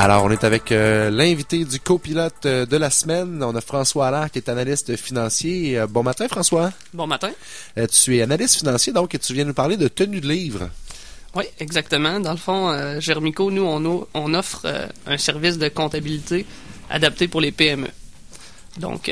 Alors, on est avec euh, l'invité du copilote euh, de la semaine. On a François Allard qui est analyste financier. Euh, bon matin, François. Bon matin. tu es analyste financier, donc et tu viens nous parler de tenue de livre. Oui, exactement. Dans le fond, Germico, nous, on, on offre un service de comptabilité adapté pour les PME. Donc,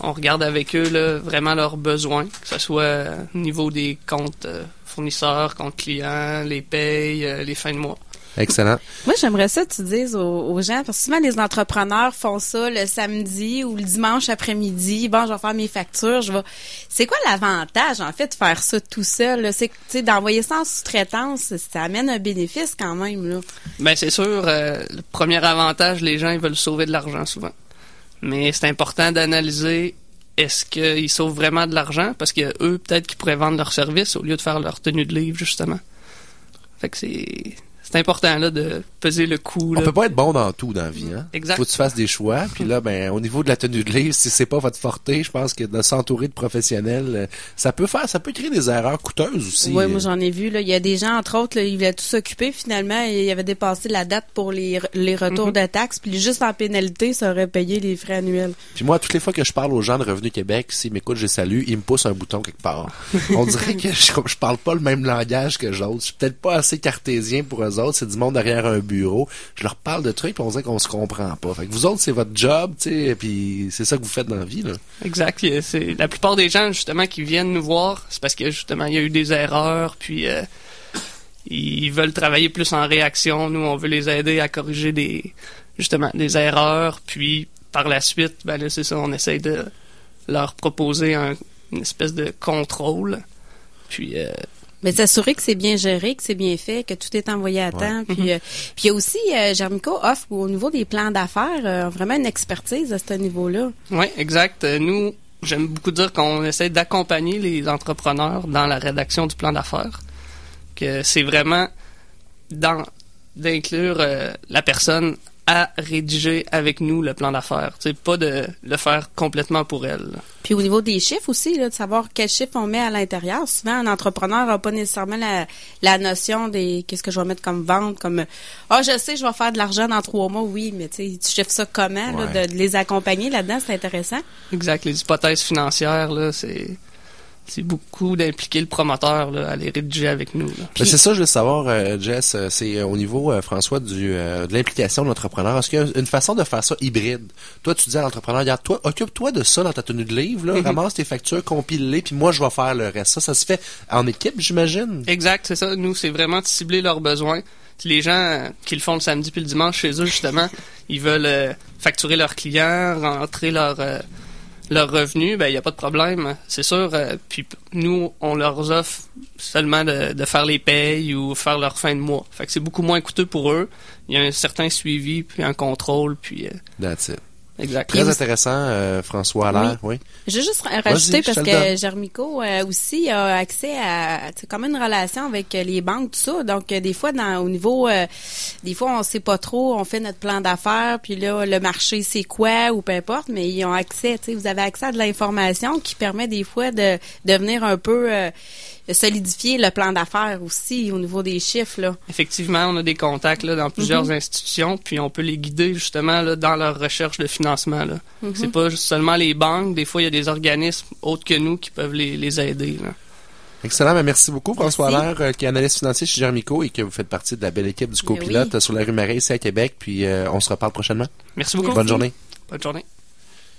on regarde avec eux là, vraiment leurs besoins, que ce soit au niveau des comptes fournisseurs, comptes clients, les payes, les fins de mois. Excellent. Moi, j'aimerais ça que tu dises aux, gens, parce que souvent les entrepreneurs font ça le samedi ou le dimanche après-midi. Bon, je vais faire mes factures, je vais. C'est quoi l'avantage, en fait, de faire ça tout seul? C'est d'envoyer ça en sous-traitance, ça amène un bénéfice quand même. Là. Ben, c'est sûr, euh, le premier avantage, les gens ils veulent sauver de l'argent souvent. Mais c'est important d'analyser est-ce qu'ils sauvent vraiment de l'argent? Parce que eux, peut-être qu'ils pourraient vendre leur service au lieu de faire leur tenue de livre, justement. Fait que c'est c'est important là de peser le coup. On peut pas être bon dans tout dans la vie, hein. Exact. Faut que tu fasses des choix. Puis là, ben au niveau de la tenue de livre, si c'est pas votre forté, je pense que de s'entourer de professionnels, euh, ça peut faire, ça peut créer des erreurs coûteuses aussi. Oui, moi j'en ai vu. Là, il y a des gens entre autres, là, ils voulaient tout s'occuper finalement, et ils avaient dépassé la date pour les, les retours mm-hmm. de taxes, puis juste en pénalité, ça aurait payé les frais annuels. Puis moi, toutes les fois que je parle aux gens de Revenu Québec, s'ils m'écoutent, je salue, ils me poussent un bouton quelque part. On dirait que je, je parle pas le même langage que les autres. Je suis peut-être pas assez cartésien pour eux autres. C'est du monde derrière un bureau. Je leur parle de trucs, et on dirait qu'on se comprend pas. Vous autres, c'est votre job, tu puis c'est ça que vous faites dans la vie, là. Exact. La plupart des gens justement qui viennent nous voir, c'est parce que justement il y a eu des erreurs, puis euh, ils veulent travailler plus en réaction. Nous, on veut les aider à corriger des justement des erreurs, puis par la suite, ben c'est ça, on essaye de leur proposer une espèce de contrôle. Puis euh, mais s'assurer que c'est bien géré, que c'est bien fait, que tout est envoyé à temps. Puis, mm-hmm. euh, puis il y a aussi, euh, Germico offre au niveau des plans d'affaires euh, vraiment une expertise à ce niveau-là. Oui, exact. Nous, j'aime beaucoup dire qu'on essaie d'accompagner les entrepreneurs dans la rédaction du plan d'affaires. Que c'est vraiment dans d'inclure la personne à rédiger avec nous le plan d'affaires. C'est pas de le faire complètement pour elle. Puis au niveau des chiffres aussi, là, de savoir quels chiffres on met à l'intérieur. Souvent, un entrepreneur n'a pas nécessairement la, la notion des qu'est-ce que je vais mettre comme vente, comme ah je sais je vais faire de l'argent dans trois mois, oui, mais tu chiffres ça comment, là, de, de, les accompagner là-dedans, c'est intéressant. Exact. Les hypothèses financières là, c'est c'est beaucoup d'impliquer le promoteur là, à les rédiger avec nous. c'est ça, je veux savoir, euh, Jess, euh, c'est euh, au niveau, François, du, de l'implication de l'entrepreneur. Est-ce qu'il y a une façon de faire ça hybride? Toi, tu dis à l'entrepreneur, regarde, toi, occupe-toi de ça dans ta tenue de livre, là, mhm. ramasse tes factures, compile-les, puis moi, je vais faire le reste. Ça, ça se fait en équipe, j'imagine? Exact, c'est ça. Nous, c'est vraiment de cibler leurs besoins. Les gens qui le font le samedi puis le dimanche chez eux, justement, ils veulent facturer leurs clients, rentrer leur leur revenu, ben il n'y a pas de problème, c'est sûr. Euh, puis nous, on leur offre seulement de, de, faire les payes ou faire leur fin de mois. Fait que c'est beaucoup moins coûteux pour eux. Il y a un certain suivi, puis un contrôle, puis. Euh, That's it. Exact. Très intéressant, euh, François Allaire, oui. Je vais juste rajouter parce que Germico euh, aussi a accès à comme une relation avec les banques, tout ça. Donc des fois, dans au niveau des fois on sait pas trop, on fait notre plan d'affaires, puis là, le marché c'est quoi ou peu importe, mais ils ont accès, vous avez accès à de l'information qui permet des fois de devenir un peu solidifier le plan d'affaires aussi au niveau des chiffres. Là. Effectivement, on a des contacts là, dans plusieurs mhm. institutions, puis on peut les guider justement là, dans leur recherche de financement. Là. Mhm. C'est pas seulement les banques, des fois il y a des organismes autres que nous qui peuvent les, les aider. Là. Excellent, ben, merci beaucoup François Allaire, euh, qui est analyste financier chez Germico et que vous faites partie de la belle équipe du ben copilote sur la rue Marais ici à Québec. Puis euh, on se reparle prochainement. Merci beaucoup. Bonne journée. Bonne journée.